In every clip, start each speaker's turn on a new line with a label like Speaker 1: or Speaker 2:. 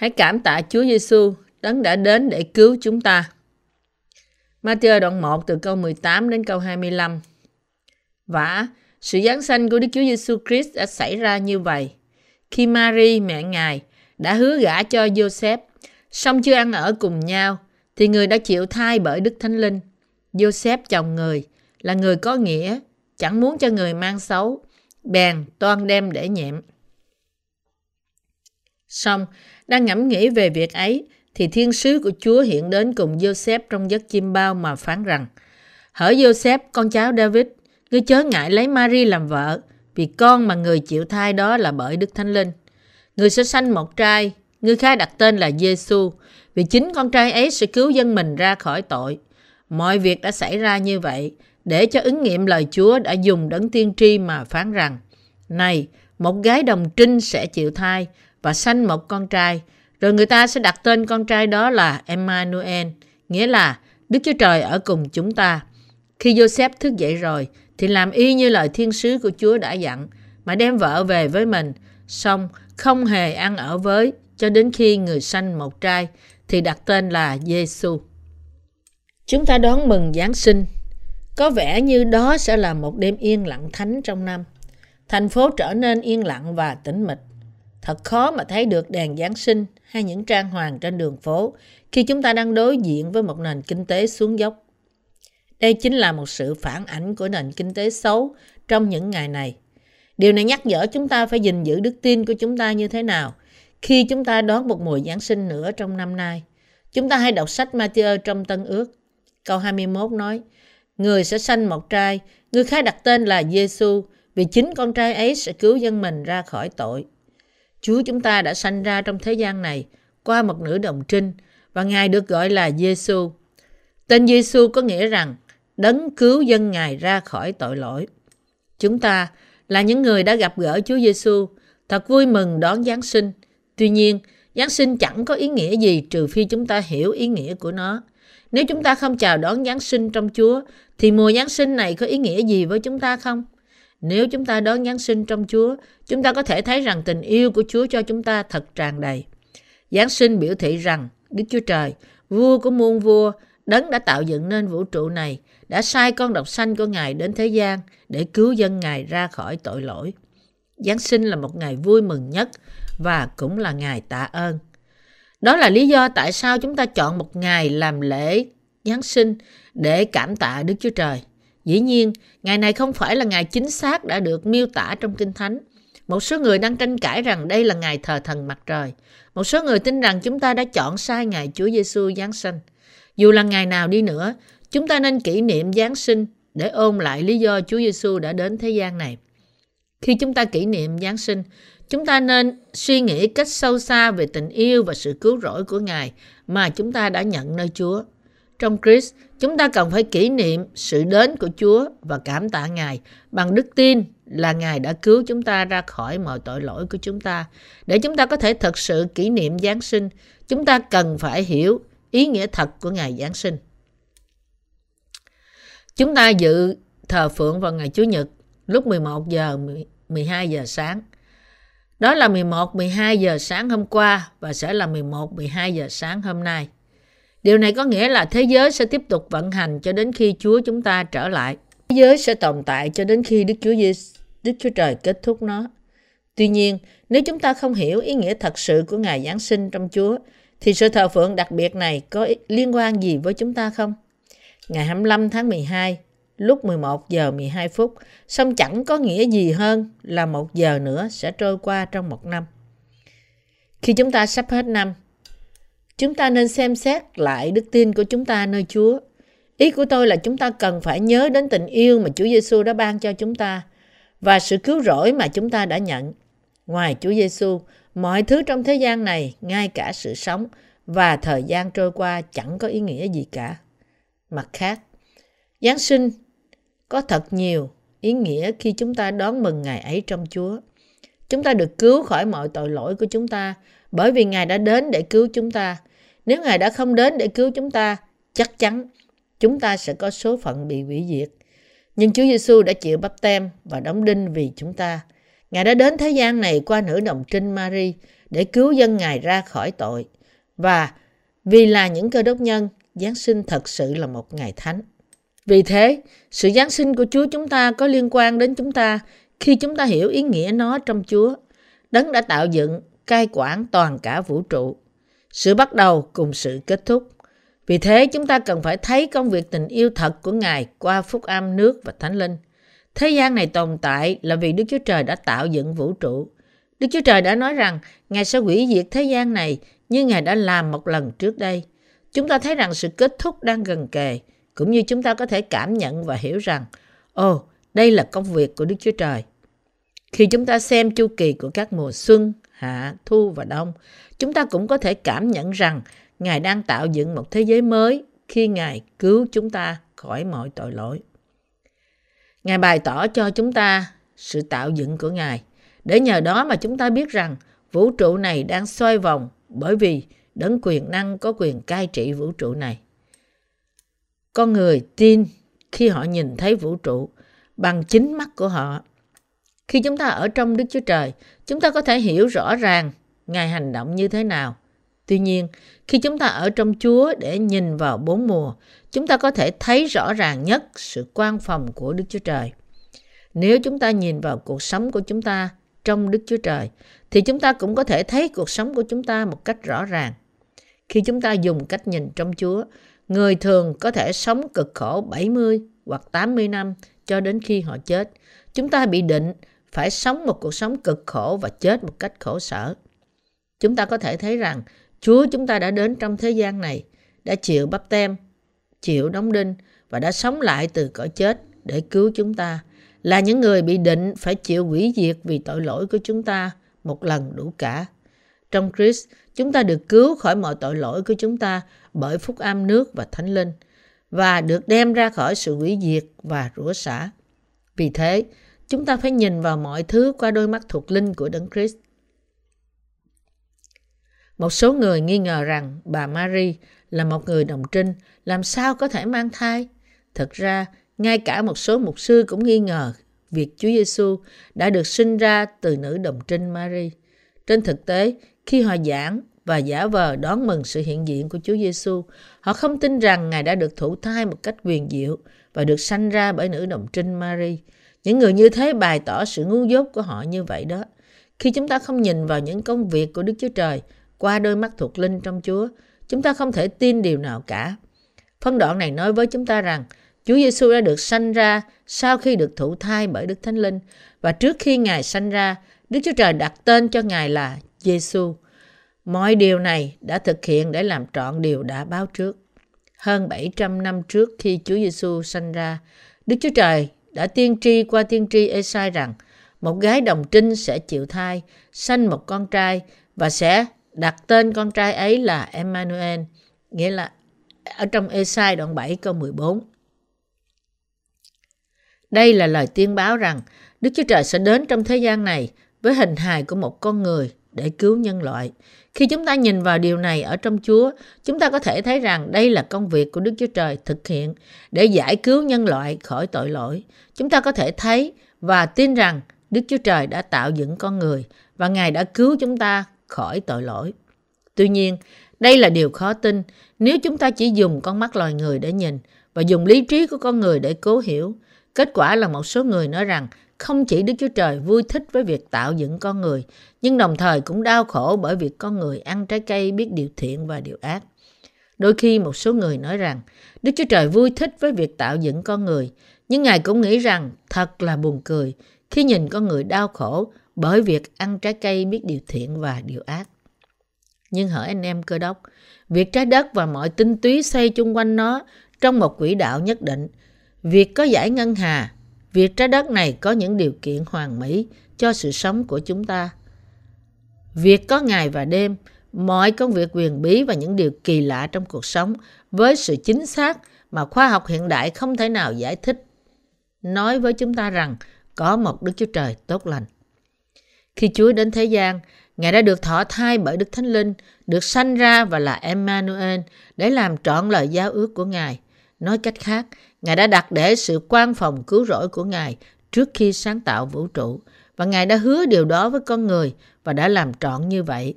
Speaker 1: Hãy cảm tạ Chúa Giêsu đấng đã đến để cứu chúng ta. Matthew đoạn 1 từ câu 18 đến câu 25. Và sự giáng sanh của Đức Chúa Giêsu Christ đã xảy ra như vậy. Khi Mary, mẹ Ngài, đã hứa gả cho Joseph, song chưa ăn ở cùng nhau, thì người đã chịu thai bởi Đức Thánh Linh. Joseph chồng người là người có nghĩa, chẳng muốn cho người mang xấu, bèn toan đem để nhẹm. Xong, đang ngẫm nghĩ về việc ấy, thì thiên sứ của Chúa hiện đến cùng Joseph trong giấc chim bao mà phán rằng, Hỡi Joseph, con cháu David, ngươi chớ ngại lấy Mary làm vợ, vì con mà người chịu thai đó là bởi Đức Thánh Linh. Người sẽ sanh một trai, người khai đặt tên là Giêsu, vì chính con trai ấy sẽ cứu dân mình ra khỏi tội. Mọi việc đã xảy ra như vậy, để cho ứng nghiệm lời Chúa đã dùng đấng tiên tri mà phán rằng, Này, một gái đồng trinh sẽ chịu thai và sanh một con trai, rồi người ta sẽ đặt tên con trai đó là Emmanuel, nghĩa là Đức Chúa Trời ở cùng chúng ta. Khi Joseph thức dậy rồi, thì làm y như lời thiên sứ của Chúa đã dặn, mà đem vợ về với mình, xong không hề ăn ở với cho đến khi người sanh một trai, thì đặt tên là Giêsu. Chúng ta đón mừng Giáng sinh. Có vẻ như đó sẽ là một đêm yên lặng thánh trong năm. Thành phố trở nên yên lặng và tĩnh mịch. Thật khó mà thấy được đèn Giáng sinh hay những trang hoàng trên đường phố khi chúng ta đang đối diện với một nền kinh tế xuống dốc. Đây chính là một sự phản ảnh của nền kinh tế xấu trong những ngày này. Điều này nhắc nhở chúng ta phải gìn giữ đức tin của chúng ta như thế nào khi chúng ta đón một mùa Giáng sinh nữa trong năm nay. Chúng ta hãy đọc sách Matthew trong Tân Ước. Câu 21 nói, Người sẽ sanh một trai, người khai đặt tên là Giêsu vì chính con trai ấy sẽ cứu dân mình ra khỏi tội. Chúa chúng ta đã sanh ra trong thế gian này qua một nữ đồng trinh và Ngài được gọi là Giêsu. Tên Giêsu có nghĩa rằng đấng cứu dân Ngài ra khỏi tội lỗi. Chúng ta là những người đã gặp gỡ Chúa Giêsu, thật vui mừng đón Giáng sinh. Tuy nhiên, Giáng sinh chẳng có ý nghĩa gì trừ phi chúng ta hiểu ý nghĩa của nó. Nếu chúng ta không chào đón Giáng sinh trong Chúa, thì mùa Giáng sinh này có ý nghĩa gì với chúng ta không? Nếu chúng ta đón Giáng sinh trong Chúa, chúng ta có thể thấy rằng tình yêu của Chúa cho chúng ta thật tràn đầy. Giáng sinh biểu thị rằng Đức Chúa Trời, vua của muôn vua, đấng đã tạo dựng nên vũ trụ này, đã sai con độc sanh của Ngài đến thế gian để cứu dân Ngài ra khỏi tội lỗi. Giáng sinh là một ngày vui mừng nhất và cũng là ngày tạ ơn. Đó là lý do tại sao chúng ta chọn một ngày làm lễ Giáng sinh để cảm tạ Đức Chúa Trời. Dĩ nhiên, ngày này không phải là ngày chính xác đã được miêu tả trong Kinh Thánh. Một số người đang tranh cãi rằng đây là ngày thờ thần mặt trời. Một số người tin rằng chúng ta đã chọn sai ngày Chúa Giêsu Giáng sinh. Dù là ngày nào đi nữa, chúng ta nên kỷ niệm Giáng sinh để ôn lại lý do Chúa Giêsu đã đến thế gian này. Khi chúng ta kỷ niệm Giáng sinh, chúng ta nên suy nghĩ cách sâu xa về tình yêu và sự cứu rỗi của Ngài mà chúng ta đã nhận nơi Chúa. Trong Christ, chúng ta cần phải kỷ niệm sự đến của Chúa và cảm tạ Ngài bằng đức tin là Ngài đã cứu chúng ta ra khỏi mọi tội lỗi của chúng ta. Để chúng ta có thể thật sự kỷ niệm Giáng sinh, chúng ta cần phải hiểu ý nghĩa thật của ngày Giáng sinh. Chúng ta dự thờ phượng vào ngày Chủ nhật lúc 11 giờ 12 giờ sáng. Đó là 11 12 giờ sáng hôm qua và sẽ là 11 12 giờ sáng hôm nay. Điều này có nghĩa là thế giới sẽ tiếp tục vận hành cho đến khi Chúa chúng ta trở lại. Thế giới sẽ tồn tại cho đến khi Đức Chúa Giêsu, Đức Chúa Trời kết thúc nó. Tuy nhiên, nếu chúng ta không hiểu ý nghĩa thật sự của ngày Giáng sinh trong Chúa, thì sự thờ phượng đặc biệt này có liên quan gì với chúng ta không? Ngày 25 tháng 12, lúc 11 giờ 12 phút, song chẳng có nghĩa gì hơn là một giờ nữa sẽ trôi qua trong một năm. Khi chúng ta sắp hết năm, chúng ta nên xem xét lại đức tin của chúng ta nơi Chúa. Ý của tôi là chúng ta cần phải nhớ đến tình yêu mà Chúa Giêsu đã ban cho chúng ta và sự cứu rỗi mà chúng ta đã nhận. Ngoài Chúa Giêsu, mọi thứ trong thế gian này, ngay cả sự sống và thời gian trôi qua chẳng có ý nghĩa gì cả. Mặt khác, Giáng sinh có thật nhiều ý nghĩa khi chúng ta đón mừng ngày ấy trong Chúa. Chúng ta được cứu khỏi mọi tội lỗi của chúng ta bởi vì Ngài đã đến để cứu chúng ta. Nếu Ngài đã không đến để cứu chúng ta, chắc chắn chúng ta sẽ có số phận bị hủy diệt. Nhưng Chúa Giêsu đã chịu bắp tem và đóng đinh vì chúng ta. Ngài đã đến thế gian này qua nữ đồng trinh Mary để cứu dân Ngài ra khỏi tội. Và vì là những cơ đốc nhân, Giáng sinh thật sự là một ngày thánh. Vì thế, sự Giáng sinh của Chúa chúng ta có liên quan đến chúng ta khi chúng ta hiểu ý nghĩa nó trong Chúa. Đấng đã tạo dựng, cai quản toàn cả vũ trụ. Sự bắt đầu cùng sự kết thúc. Vì thế chúng ta cần phải thấy công việc tình yêu thật của Ngài qua phúc âm nước và thánh linh. Thế gian này tồn tại là vì Đức Chúa Trời đã tạo dựng vũ trụ. Đức Chúa Trời đã nói rằng Ngài sẽ hủy diệt thế gian này như Ngài đã làm một lần trước đây. Chúng ta thấy rằng sự kết thúc đang gần kề, cũng như chúng ta có thể cảm nhận và hiểu rằng, ồ, oh, đây là công việc của Đức Chúa Trời. Khi chúng ta xem chu kỳ của các mùa xuân, hạ, thu và đông, chúng ta cũng có thể cảm nhận rằng Ngài đang tạo dựng một thế giới mới khi Ngài cứu chúng ta khỏi mọi tội lỗi. Ngài bày tỏ cho chúng ta sự tạo dựng của Ngài, để nhờ đó mà chúng ta biết rằng vũ trụ này đang xoay vòng bởi vì đấng quyền năng có quyền cai trị vũ trụ này. Con người tin khi họ nhìn thấy vũ trụ bằng chính mắt của họ. Khi chúng ta ở trong Đức Chúa Trời, chúng ta có thể hiểu rõ ràng Ngài hành động như thế nào. Tuy nhiên, khi chúng ta ở trong Chúa để nhìn vào bốn mùa, chúng ta có thể thấy rõ ràng nhất sự quan phòng của Đức Chúa Trời. Nếu chúng ta nhìn vào cuộc sống của chúng ta trong Đức Chúa Trời, thì chúng ta cũng có thể thấy cuộc sống của chúng ta một cách rõ ràng. Khi chúng ta dùng cách nhìn trong Chúa, người thường có thể sống cực khổ 70 hoặc 80 năm cho đến khi họ chết. Chúng ta bị định phải sống một cuộc sống cực khổ và chết một cách khổ sở. Chúng ta có thể thấy rằng Chúa chúng ta đã đến trong thế gian này, đã chịu bắp tem, chịu đóng đinh và đã sống lại từ cõi chết để cứu chúng ta. Là những người bị định phải chịu hủy diệt vì tội lỗi của chúng ta một lần đủ cả. Trong Christ, chúng ta được cứu khỏi mọi tội lỗi của chúng ta bởi phúc âm nước và thánh linh và được đem ra khỏi sự hủy diệt và rủa xả. Vì thế, chúng ta phải nhìn vào mọi thứ qua đôi mắt thuộc linh của Đấng Christ. Một số người nghi ngờ rằng bà Mary là một người đồng trinh, làm sao có thể mang thai? Thật ra, ngay cả một số mục sư cũng nghi ngờ việc Chúa Giêsu đã được sinh ra từ nữ đồng trinh Mary. Trên thực tế, khi họ giảng và giả vờ đón mừng sự hiện diện của Chúa Giêsu, họ không tin rằng Ngài đã được thụ thai một cách quyền diệu và được sanh ra bởi nữ đồng trinh Mary. Những người như thế bày tỏ sự ngu dốt của họ như vậy đó. Khi chúng ta không nhìn vào những công việc của Đức Chúa Trời qua đôi mắt thuộc linh trong Chúa, chúng ta không thể tin điều nào cả. Phân đoạn này nói với chúng ta rằng Chúa Giêsu đã được sanh ra sau khi được thụ thai bởi Đức Thánh Linh và trước khi Ngài sanh ra, Đức Chúa Trời đặt tên cho Ngài là Giêsu. Mọi điều này đã thực hiện để làm trọn điều đã báo trước. Hơn 700 năm trước khi Chúa Giêsu sanh ra, Đức Chúa Trời đã tiên tri qua tiên tri Esai rằng một gái đồng trinh sẽ chịu thai, sanh một con trai và sẽ đặt tên con trai ấy là Emmanuel, nghĩa là ở trong Esai đoạn 7 câu 14. Đây là lời tiên báo rằng Đức Chúa Trời sẽ đến trong thế gian này với hình hài của một con người để cứu nhân loại. Khi chúng ta nhìn vào điều này ở trong Chúa, chúng ta có thể thấy rằng đây là công việc của Đức Chúa Trời thực hiện để giải cứu nhân loại khỏi tội lỗi. Chúng ta có thể thấy và tin rằng Đức Chúa Trời đã tạo dựng con người và Ngài đã cứu chúng ta khỏi tội lỗi. Tuy nhiên, đây là điều khó tin nếu chúng ta chỉ dùng con mắt loài người để nhìn và dùng lý trí của con người để cố hiểu. Kết quả là một số người nói rằng không chỉ Đức Chúa Trời vui thích với việc tạo dựng con người, nhưng đồng thời cũng đau khổ bởi việc con người ăn trái cây biết điều thiện và điều ác. Đôi khi một số người nói rằng Đức Chúa Trời vui thích với việc tạo dựng con người, nhưng Ngài cũng nghĩ rằng thật là buồn cười khi nhìn con người đau khổ bởi việc ăn trái cây biết điều thiện và điều ác. Nhưng hỡi anh em cơ đốc, việc trái đất và mọi tinh túy xoay chung quanh nó trong một quỹ đạo nhất định, việc có giải ngân hà, việc trái đất này có những điều kiện hoàn mỹ cho sự sống của chúng ta. Việc có ngày và đêm, mọi công việc quyền bí và những điều kỳ lạ trong cuộc sống với sự chính xác mà khoa học hiện đại không thể nào giải thích. Nói với chúng ta rằng có một Đức Chúa Trời tốt lành. Khi Chúa đến thế gian, Ngài đã được thọ thai bởi Đức Thánh Linh, được sanh ra và là Emmanuel để làm trọn lời giao ước của Ngài. Nói cách khác, Ngài đã đặt để sự quan phòng cứu rỗi của Ngài trước khi sáng tạo vũ trụ và Ngài đã hứa điều đó với con người và đã làm trọn như vậy.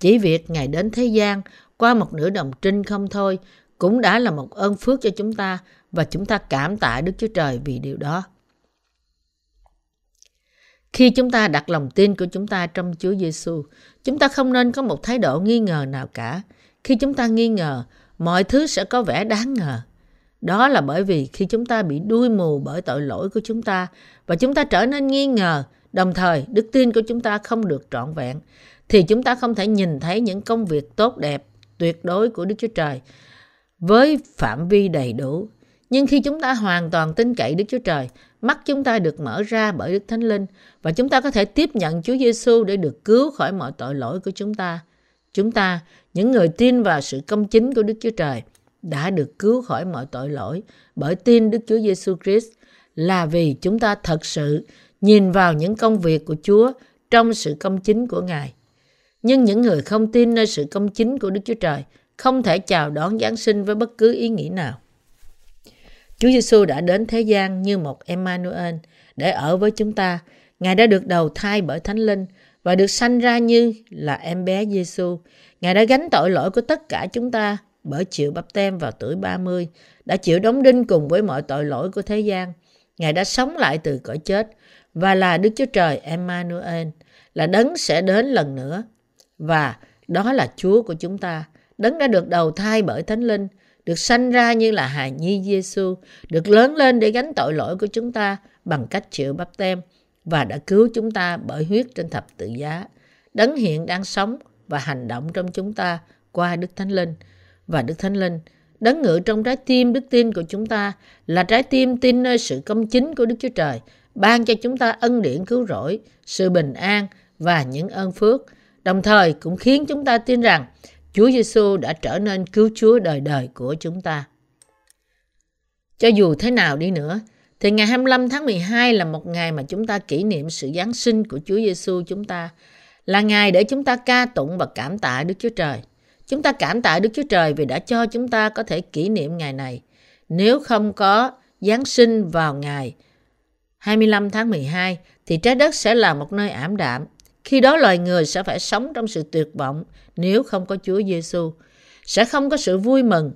Speaker 1: Chỉ việc Ngài đến thế gian qua một nửa đồng trinh không thôi cũng đã là một ơn phước cho chúng ta và chúng ta cảm tạ Đức Chúa Trời vì điều đó. Khi chúng ta đặt lòng tin của chúng ta trong Chúa Giêsu, chúng ta không nên có một thái độ nghi ngờ nào cả. Khi chúng ta nghi ngờ, mọi thứ sẽ có vẻ đáng ngờ. Đó là bởi vì khi chúng ta bị đuôi mù bởi tội lỗi của chúng ta và chúng ta trở nên nghi ngờ, đồng thời đức tin của chúng ta không được trọn vẹn, thì chúng ta không thể nhìn thấy những công việc tốt đẹp, tuyệt đối của Đức Chúa Trời với phạm vi đầy đủ. Nhưng khi chúng ta hoàn toàn tin cậy Đức Chúa Trời, mắt chúng ta được mở ra bởi Đức Thánh Linh và chúng ta có thể tiếp nhận Chúa Giêsu để được cứu khỏi mọi tội lỗi của chúng ta. Chúng ta, những người tin vào sự công chính của Đức Chúa Trời, đã được cứu khỏi mọi tội lỗi bởi tin Đức Chúa Giêsu Christ là vì chúng ta thật sự nhìn vào những công việc của Chúa trong sự công chính của Ngài. Nhưng những người không tin nơi sự công chính của Đức Chúa Trời không thể chào đón Giáng sinh với bất cứ ý nghĩ nào. Chúa Giêsu đã đến thế gian như một Emmanuel để ở với chúng ta. Ngài đã được đầu thai bởi Thánh Linh và được sanh ra như là em bé Giêsu. Ngài đã gánh tội lỗi của tất cả chúng ta bởi chịu bắp tem vào tuổi 30, đã chịu đóng đinh cùng với mọi tội lỗi của thế gian. Ngài đã sống lại từ cõi chết và là Đức Chúa Trời Emmanuel, là đấng sẽ đến lần nữa. Và đó là Chúa của chúng ta. Đấng đã được đầu thai bởi Thánh Linh, được sanh ra như là hài nhi Giêsu, được lớn lên để gánh tội lỗi của chúng ta bằng cách chịu bắp tem và đã cứu chúng ta bởi huyết trên thập tự giá. Đấng hiện đang sống và hành động trong chúng ta qua Đức Thánh Linh và Đức Thánh Linh. Đấng ngự trong trái tim đức tin của chúng ta là trái tim tin nơi sự công chính của Đức Chúa Trời, ban cho chúng ta ân điển cứu rỗi, sự bình an và những ơn phước, đồng thời cũng khiến chúng ta tin rằng Chúa Giêsu đã trở nên cứu Chúa đời đời của chúng ta. Cho dù thế nào đi nữa, thì ngày 25 tháng 12 là một ngày mà chúng ta kỷ niệm sự Giáng sinh của Chúa Giêsu chúng ta, là ngày để chúng ta ca tụng và cảm tạ Đức Chúa Trời. Chúng ta cảm tạ Đức Chúa Trời vì đã cho chúng ta có thể kỷ niệm ngày này. Nếu không có Giáng sinh vào ngày 25 tháng 12 thì trái đất sẽ là một nơi ảm đạm. Khi đó loài người sẽ phải sống trong sự tuyệt vọng nếu không có Chúa Giêsu. Sẽ không có sự vui mừng.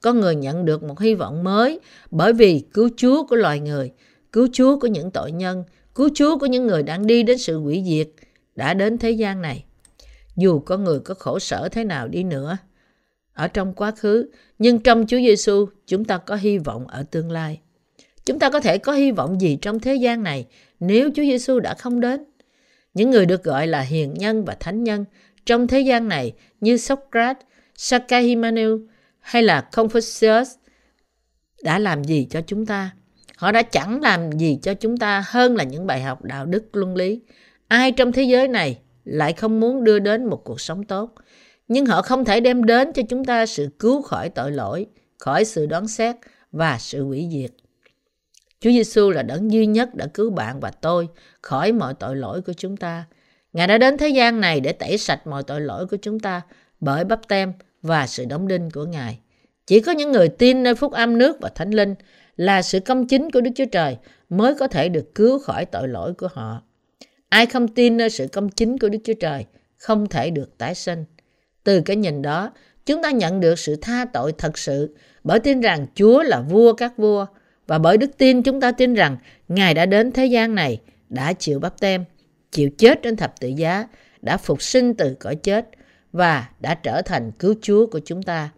Speaker 1: Con người nhận được một hy vọng mới bởi vì cứu Chúa của loài người, cứu Chúa của những tội nhân, cứu Chúa của những người đang đi đến sự hủy diệt đã đến thế gian này. Dù con người có khổ sở thế nào đi nữa ở trong quá khứ, nhưng trong Chúa Giêsu chúng ta có hy vọng ở tương lai. Chúng ta có thể có hy vọng gì trong thế gian này nếu Chúa Giêsu đã không đến? Những người được gọi là hiền nhân và thánh nhân trong thế gian này như Socrates, Sakahimanu hay là Confucius đã làm gì cho chúng ta? Họ đã chẳng làm gì cho chúng ta hơn là những bài học đạo đức luân lý. Ai trong thế giới này lại không muốn đưa đến một cuộc sống tốt, nhưng họ không thể đem đến cho chúng ta sự cứu khỏi tội lỗi, khỏi sự đoán xét và sự hủy diệt. Chúa Giêsu là đấng duy nhất đã cứu bạn và tôi khỏi mọi tội lỗi của chúng ta. Ngài đã đến thế gian này để tẩy sạch mọi tội lỗi của chúng ta bởi bắp tem và sự đóng đinh của Ngài. Chỉ có những người tin nơi phúc âm nước và thánh linh là sự công chính của Đức Chúa Trời mới có thể được cứu khỏi tội lỗi của họ. Ai không tin nơi sự công chính của Đức Chúa Trời không thể được tái sinh. Từ cái nhìn đó, chúng ta nhận được sự tha tội thật sự bởi tin rằng Chúa là vua các vua và bởi đức tin chúng ta tin rằng Ngài đã đến thế gian này, đã chịu bắp tem, chịu chết trên thập tự giá, đã phục sinh từ cõi chết và đã trở thành cứu Chúa của chúng ta.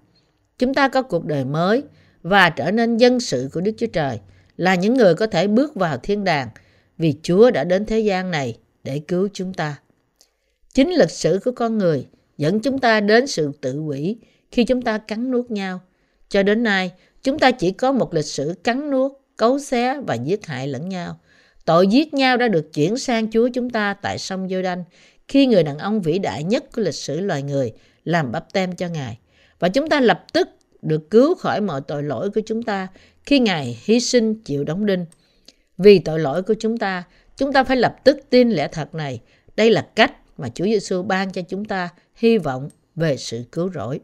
Speaker 1: Chúng ta có cuộc đời mới và trở nên dân sự của Đức Chúa Trời, là những người có thể bước vào thiên đàng vì Chúa đã đến thế gian này để cứu chúng ta. Chính lịch sử của con người dẫn chúng ta đến sự tự hủy khi chúng ta cắn nuốt nhau. Cho đến nay, chúng ta chỉ có một lịch sử cắn nuốt, cấu xé và giết hại lẫn nhau. Tội giết nhau đã được chuyển sang Chúa chúng ta tại sông giô đanh khi người đàn ông vĩ đại nhất của lịch sử loài người làm bắp tem cho Ngài. Và chúng ta lập tức được cứu khỏi mọi tội lỗi của chúng ta khi Ngài hy sinh chịu đóng đinh. Vì tội lỗi của chúng ta, chúng ta phải lập tức tin lẽ thật này. Đây là cách mà Chúa Giêsu ban cho chúng ta hy vọng về sự cứu rỗi.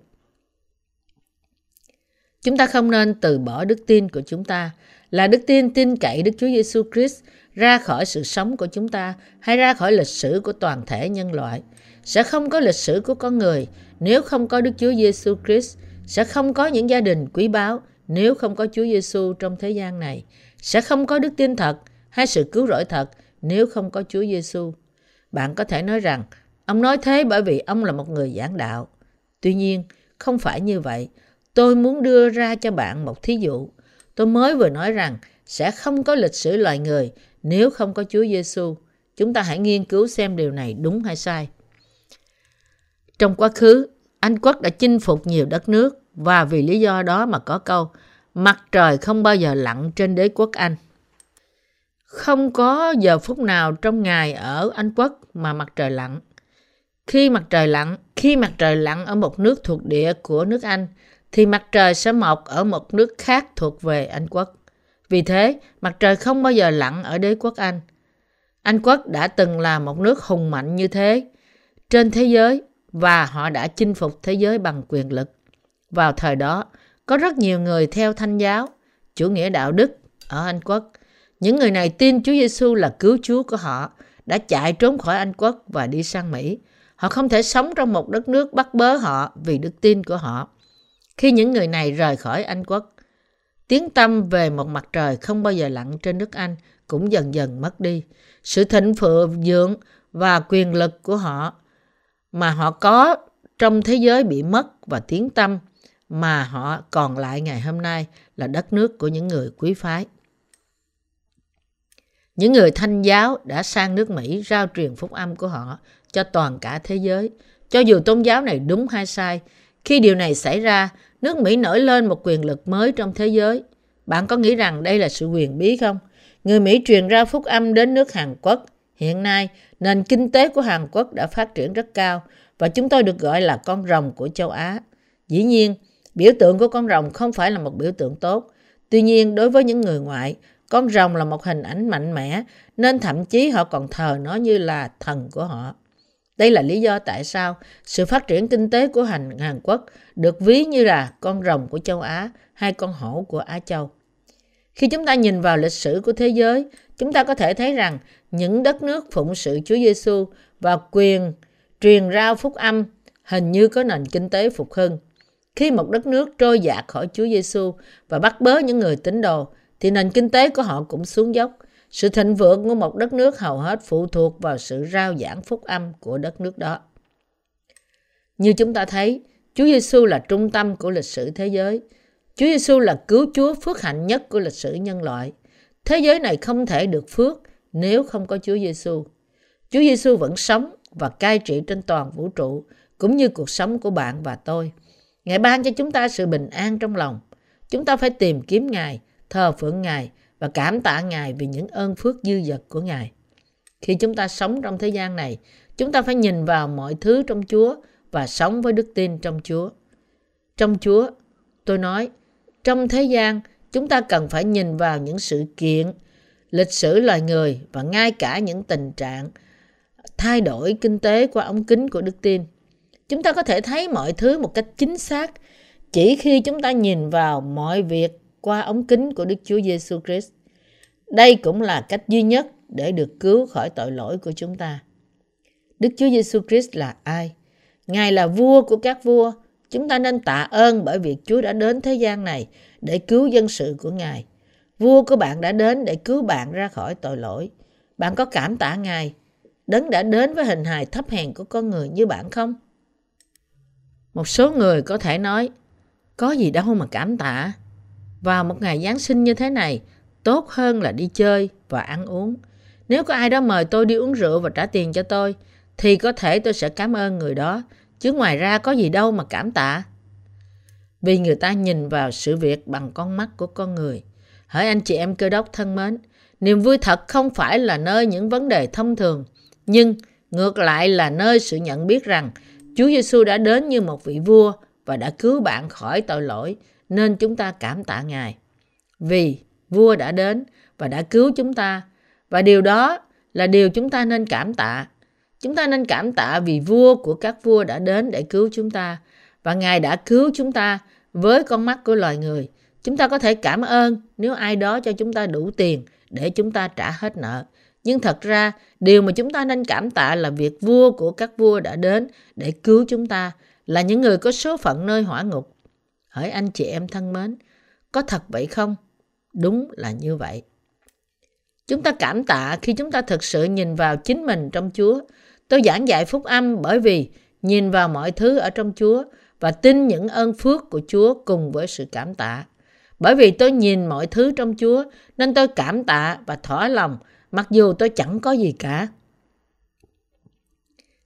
Speaker 1: Chúng ta không nên từ bỏ đức tin của chúng ta, là đức tin tin cậy Đức Chúa Giêsu Christ ra khỏi sự sống của chúng ta hay ra khỏi lịch sử của toàn thể nhân loại. sẽ không có lịch sử của con người nếu không có Đức Chúa Giêsu Christ, sẽ không có những gia đình quý báu nếu không có Chúa Giêsu trong thế gian này, sẽ không có đức tin thật hay sự cứu rỗi thật nếu không có Chúa Giêsu. Bạn có thể nói rằng ông nói thế bởi vì ông là một người giảng đạo. Tuy nhiên, không phải như vậy. Tôi muốn đưa ra cho bạn một thí dụ. Tôi mới vừa nói rằng sẽ không có lịch sử loài người nếu không có Chúa Giêsu. Chúng ta hãy nghiên cứu xem điều này đúng hay sai. Trong quá khứ, Anh quốc đã chinh phục nhiều đất nước và vì lý do đó mà có câu mặt trời không bao giờ lặn trên đế quốc Anh. Không có giờ phút nào trong ngày ở Anh quốc mà mặt trời lặn. Khi mặt trời lặn, khi mặt trời lặn ở một nước thuộc địa của nước Anh, thì mặt trời sẽ mọc ở một nước khác thuộc về Anh quốc. Vì thế, mặt trời không bao giờ lặn ở đế quốc Anh. Anh quốc đã từng là một nước hùng mạnh như thế trên thế giới và họ đã chinh phục thế giới bằng quyền lực. Vào thời đó, có rất nhiều người theo thanh giáo, chủ nghĩa đạo đức ở Anh quốc. Những người này tin Chúa Giêsu là cứu Chúa của họ, đã chạy trốn khỏi Anh quốc và đi sang Mỹ. Họ không thể sống trong một đất nước bắt bớ họ vì đức tin của họ. Khi những người này rời khỏi Anh quốc, tiếng tâm về một mặt trời không bao giờ lặn trên nước Anh cũng dần dần mất đi. Sự thịnh vượng và quyền lực của họ mà họ có trong thế giới bị mất và tiếng tâm mà họ còn lại ngày hôm nay là đất nước của những người quý phái. Những người thanh giáo đã sang nước Mỹ rao truyền phúc âm của họ cho toàn cả thế giới. Cho dù tôn giáo này đúng hay sai, khi điều này xảy ra, nước Mỹ nổi lên một quyền lực mới trong thế giới. Bạn có nghĩ rằng đây là sự quyền bí không? Người Mỹ truyền ra phúc âm đến nước Hàn Quốc. Hiện nay, nền kinh tế của Hàn Quốc đã phát triển rất cao và chúng tôi được gọi là con rồng của châu Á. Dĩ nhiên, biểu tượng của con rồng không phải là một biểu tượng tốt. Tuy nhiên, đối với những người ngoại, con rồng là một hình ảnh mạnh mẽ, nên thậm chí họ còn thờ nó như là thần của họ. Đây là lý do tại sao sự phát triển kinh tế của hành Hàn Quốc được ví như là con rồng của châu Á hay con hổ của Á Châu. Khi chúng ta nhìn vào lịch sử của thế giới, chúng ta có thể thấy rằng những đất nước phụng sự Chúa Giêsu và quyền truyền rao phúc âm hình như có nền kinh tế phục hưng. Khi một đất nước trôi dạt khỏi Chúa Giêsu và bắt bớ những người tín đồ, thì nền kinh tế của họ cũng xuống dốc. Sự thịnh vượng của một đất nước hầu hết phụ thuộc vào sự rao giảng phúc âm của đất nước đó. Như chúng ta thấy, Chúa Giêsu là trung tâm của lịch sử thế giới. Chúa Giêsu là cứu Chúa phước hạnh nhất của lịch sử nhân loại. Thế giới này không thể được phước nếu không có Chúa Giêsu. Chúa Giêsu vẫn sống và cai trị trên toàn vũ trụ, cũng như cuộc sống của bạn và tôi. Ngài ban cho chúng ta sự bình an trong lòng. Chúng ta phải tìm kiếm Ngài, thờ phượng Ngài và cảm tạ Ngài vì những ơn phước dư dật của Ngài. Khi chúng ta sống trong thế gian này, chúng ta phải nhìn vào mọi thứ trong Chúa và sống với đức tin trong Chúa. Trong Chúa, tôi nói, trong thế gian, chúng ta cần phải nhìn vào những sự kiện, lịch sử loài người và ngay cả những tình trạng thay đổi kinh tế qua ống kính của đức tin. Chúng ta có thể thấy mọi thứ một cách chính xác chỉ khi chúng ta nhìn vào mọi việc qua ống kính của Đức Chúa Giêsu Christ. Đây cũng là cách duy nhất để được cứu khỏi tội lỗi của chúng ta. Đức Chúa Giêsu Christ là ai? Ngài là vua của các vua. Chúng ta nên tạ ơn bởi việc Chúa đã đến thế gian này để cứu dân sự của Ngài. Vua của bạn đã đến để cứu bạn ra khỏi tội lỗi. Bạn có cảm tạ Ngài Đấng đã đến với hình hài thấp hèn của con người như bạn không? Một số người có thể nói, có gì đâu mà cảm tạ. Vào một ngày Giáng sinh như thế này, tốt hơn là đi chơi và ăn uống. Nếu có ai đó mời tôi đi uống rượu và trả tiền cho tôi, thì có thể tôi sẽ cảm ơn người đó, chứ ngoài ra có gì đâu mà cảm tạ. Vì người ta nhìn vào sự việc bằng con mắt của con người. Hỡi anh chị em cơ đốc thân mến, niềm vui thật không phải là nơi những vấn đề thông thường, nhưng ngược lại là nơi sự nhận biết rằng Chúa Giêsu đã đến như một vị vua và đã cứu bạn khỏi tội lỗi, nên chúng ta cảm tạ Ngài. Vì vua đã đến và đã cứu chúng ta, và điều đó là điều chúng ta nên cảm tạ. Chúng ta nên cảm tạ vì vua của các vua đã đến để cứu chúng ta, và Ngài đã cứu chúng ta với con mắt của loài người. Chúng ta có thể cảm ơn nếu ai đó cho chúng ta đủ tiền để chúng ta trả hết nợ. Nhưng thật ra, điều mà chúng ta nên cảm tạ là việc vua của các vua đã đến để cứu chúng ta, là những người có số phận nơi hỏa ngục. Hỡi anh chị em thân mến, có thật vậy không? Đúng là như vậy. Chúng ta cảm tạ khi chúng ta thực sự nhìn vào chính mình trong Chúa. Tôi giảng dạy phúc âm bởi vì nhìn vào mọi thứ ở trong Chúa và tin những ơn phước của Chúa cùng với sự cảm tạ. Bởi vì tôi nhìn mọi thứ trong Chúa nên tôi cảm tạ và thỏa lòng mặc dù tôi chẳng có gì cả.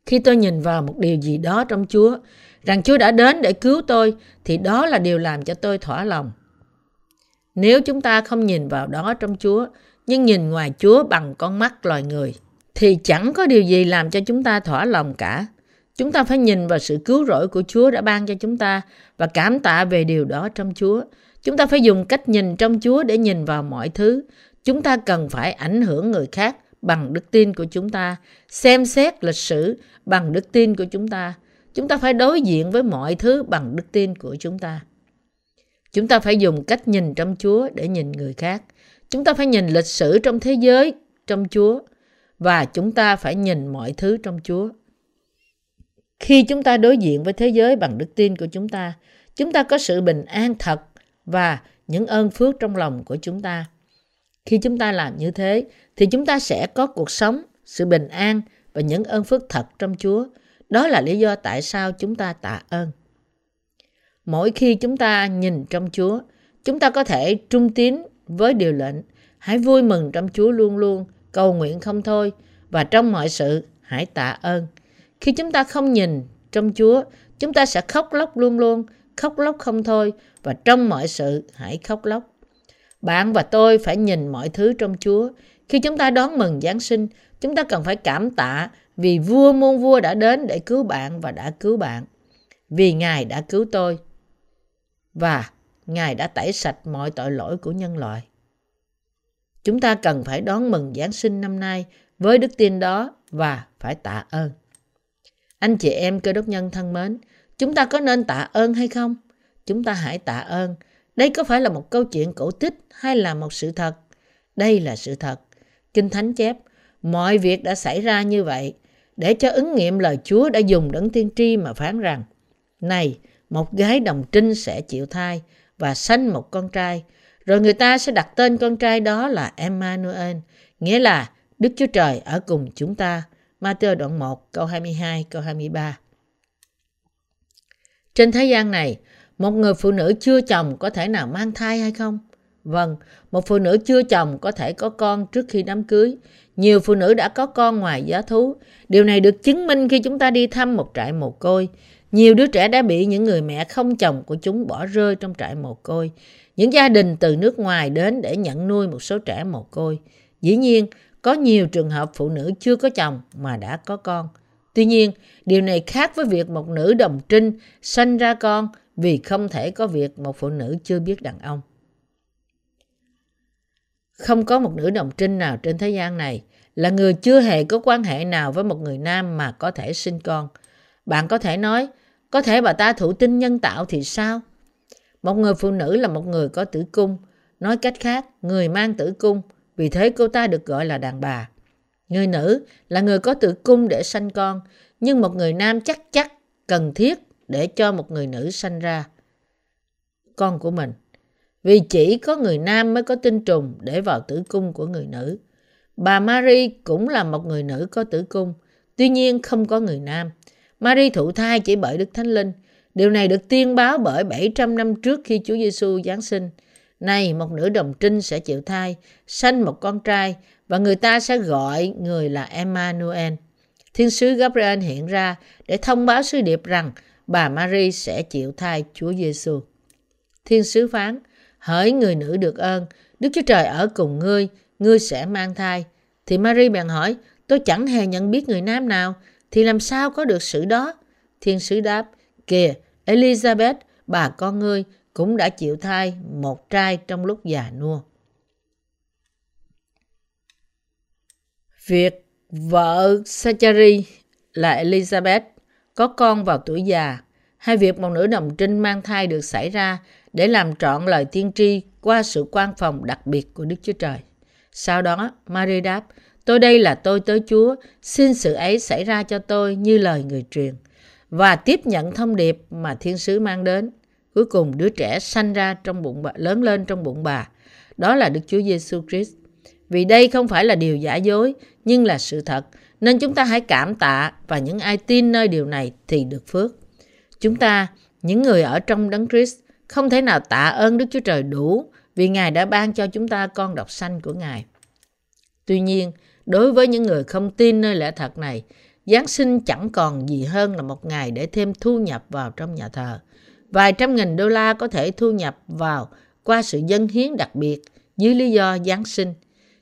Speaker 1: Khi tôi nhìn vào một điều gì đó trong Chúa, rằng Chúa đã đến để cứu tôi, thì đó là điều làm cho tôi thỏa lòng. Nếu chúng ta không nhìn vào đó trong Chúa, nhưng nhìn ngoài Chúa bằng con mắt loài người, thì chẳng có điều gì làm cho chúng ta thỏa lòng cả. Chúng ta phải nhìn vào sự cứu rỗi của Chúa đã ban cho chúng ta và cảm tạ về điều đó trong Chúa. Chúng ta phải dùng cách nhìn trong Chúa để nhìn vào mọi thứ. Chúng ta cần phải ảnh hưởng người khác bằng đức tin của chúng ta, xem xét lịch sử bằng đức tin của chúng ta. Chúng ta phải đối diện với mọi thứ bằng đức tin của chúng ta. Chúng ta phải dùng cách nhìn trong Chúa để nhìn người khác. Chúng ta phải nhìn lịch sử trong thế giới trong Chúa và chúng ta phải nhìn mọi thứ trong Chúa. Khi chúng ta đối diện với thế giới bằng đức tin của chúng ta, chúng ta có sự bình an thật và những ơn phước trong lòng của chúng ta. Khi chúng ta làm như thế thì chúng ta sẽ có cuộc sống, sự bình an và những ơn phước thật trong Chúa. Đó là lý do tại sao chúng ta tạ ơn. Mỗi khi chúng ta nhìn trong Chúa, chúng ta có thể trung tín với điều lệnh. Hãy vui mừng trong Chúa luôn luôn, cầu nguyện không thôi và trong mọi sự hãy tạ ơn. Khi chúng ta không nhìn trong Chúa, chúng ta sẽ khóc lóc luôn luôn, khóc lóc không thôi và trong mọi sự hãy khóc lóc. Bạn và tôi phải nhìn mọi thứ trong Chúa. Khi chúng ta đón mừng Giáng sinh, chúng ta cần phải cảm tạ vì vua muôn vua đã đến để cứu bạn và đã cứu bạn. Vì Ngài đã cứu tôi. Và Ngài đã tẩy sạch mọi tội lỗi của nhân loại. Chúng ta cần phải đón mừng Giáng sinh năm nay với đức tin đó và phải tạ ơn. Anh chị em cơ đốc nhân thân mến, chúng ta có nên tạ ơn hay không? Chúng ta hãy tạ ơn. Đây có phải là một câu chuyện cổ tích hay là một sự thật? Đây là sự thật. Kinh Thánh chép, mọi việc đã xảy ra như vậy để cho ứng nghiệm lời Chúa đã dùng đấng tiên tri mà phán rằng Này, một gái đồng trinh sẽ chịu thai và sanh một con trai. Rồi người ta sẽ đặt tên con trai đó là Emmanuel, nghĩa là Đức Chúa Trời ở cùng chúng ta. Matthew đoạn 1 câu 22 câu 23. Trên thế gian này, một người phụ nữ chưa chồng có thể nào mang thai hay không? Vâng, một phụ nữ chưa chồng có thể có con trước khi đám cưới. Nhiều phụ nữ đã có con ngoài giá thú. Điều này được chứng minh khi chúng ta đi thăm một trại mồ côi. Nhiều đứa trẻ đã bị những người mẹ không chồng của chúng bỏ rơi trong trại mồ côi. Những gia đình từ nước ngoài đến để nhận nuôi một số trẻ mồ côi. Dĩ nhiên, có nhiều trường hợp phụ nữ chưa có chồng mà đã có con. Tuy nhiên, điều này khác với việc một nữ đồng trinh sanh ra con vì không thể có việc một phụ nữ chưa biết đàn ông. Không có một nữ đồng trinh nào trên thế gian này là người chưa hề có quan hệ nào với một người nam mà có thể sinh con. Bạn có thể nói, có thể bà ta thụ tinh nhân tạo thì sao? Một người phụ nữ là một người có tử cung. Nói cách khác, người mang tử cung, vì thế cô ta được gọi là đàn bà. Người nữ là người có tử cung để sanh con, nhưng một người nam chắc chắc cần thiết để cho một người nữ sanh ra con của mình. Vì chỉ có người nam mới có tinh trùng để vào tử cung của người nữ. Bà Marie cũng là một người nữ có tử cung, tuy nhiên không có người nam. Marie thụ thai chỉ bởi Đức Thánh Linh. Điều này được tiên báo bởi 700 năm trước khi Chúa Giêsu Giáng sinh. Này, một nữ đồng trinh sẽ chịu thai, sanh một con trai và người ta sẽ gọi người là Emmanuel. Thiên sứ Gabriel hiện ra để thông báo sứ điệp rằng bà Marie sẽ chịu thai Chúa Giêsu. Thiên sứ phán, hỡi người nữ được ơn, Đức Chúa Trời ở cùng ngươi, ngươi sẽ mang thai. Thì Marie bèn hỏi, tôi chẳng hề nhận biết người nam nào, thì làm sao có được sự đó? Thiên sứ đáp, kìa, Elizabeth, bà con ngươi, cũng đã chịu thai một trai trong lúc già nua. Việc vợ Sachari là Elizabeth có con vào tuổi già hay việc một nữ đồng trinh mang thai được xảy ra để làm trọn lời tiên tri qua sự quan phòng đặc biệt của Đức Chúa Trời. Sau đó, Mary đáp, Tôi đây là tôi tới Chúa, xin sự ấy xảy ra cho tôi như lời người truyền. Và tiếp nhận thông điệp mà thiên sứ mang đến. Cuối cùng đứa trẻ sanh ra trong bụng bà, lớn lên trong bụng bà. Đó là Đức Chúa Giêsu Christ. Vì đây không phải là điều giả dối, nhưng là sự thật. Nên chúng ta hãy cảm tạ và những ai tin nơi điều này thì được phước. Chúng ta, những người ở trong Đấng Christ, không thể nào tạ ơn Đức Chúa Trời đủ vì Ngài đã ban cho chúng ta con độc sanh của Ngài. Tuy nhiên, đối với những người không tin nơi lẽ thật này, Giáng sinh chẳng còn gì hơn là một ngày để thêm thu nhập vào trong nhà thờ. Vài trăm nghìn đô la có thể thu nhập vào qua sự dân hiến đặc biệt dưới lý do Giáng sinh.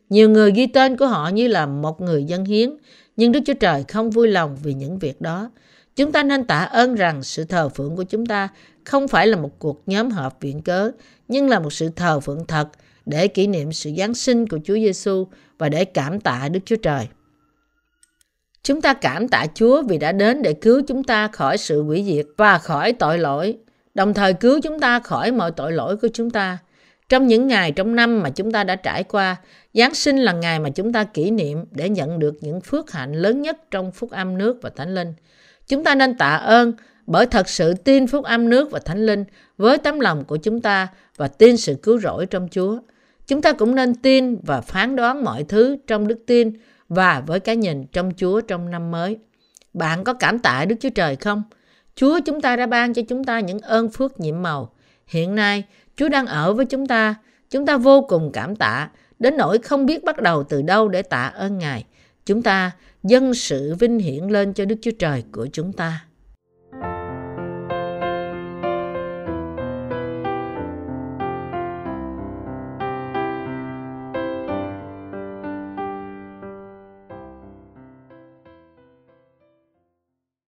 Speaker 1: Nhiều người ghi tên của họ như là một người dân hiến, nhưng Đức Chúa Trời không vui lòng vì những việc đó. Chúng ta nên tạ ơn rằng sự thờ phượng của chúng ta không phải là một cuộc nhóm họp viện cớ, nhưng là một sự thờ phượng thật để kỷ niệm sự Giáng sinh của Chúa Giêsu và để cảm tạ Đức Chúa Trời. Chúng ta cảm tạ Chúa vì đã đến để cứu chúng ta khỏi sự hủy diệt và khỏi tội lỗi, đồng thời cứu chúng ta khỏi mọi tội lỗi của chúng ta. Trong những ngày trong năm mà chúng ta đã trải qua, Giáng sinh là ngày mà chúng ta kỷ niệm để nhận được những phước hạnh lớn nhất trong phúc âm nước và thánh linh. Chúng ta nên tạ ơn bởi thật sự tin phúc âm nước và thánh linh với tấm lòng của chúng ta và tin sự cứu rỗi trong Chúa. Chúng ta cũng nên tin và phán đoán mọi thứ trong đức tin và với cái nhìn trong Chúa trong năm mới. Bạn có cảm tạ Đức Chúa Trời không? Chúa chúng ta đã ban cho chúng ta những ơn phước nhiệm màu. Hiện nay, Chúa đang ở với chúng ta. Chúng ta vô cùng cảm tạ, đến nỗi không biết bắt đầu từ đâu để tạ ơn Ngài. Chúng ta dâng sự vinh hiển lên cho Đức Chúa Trời của chúng ta.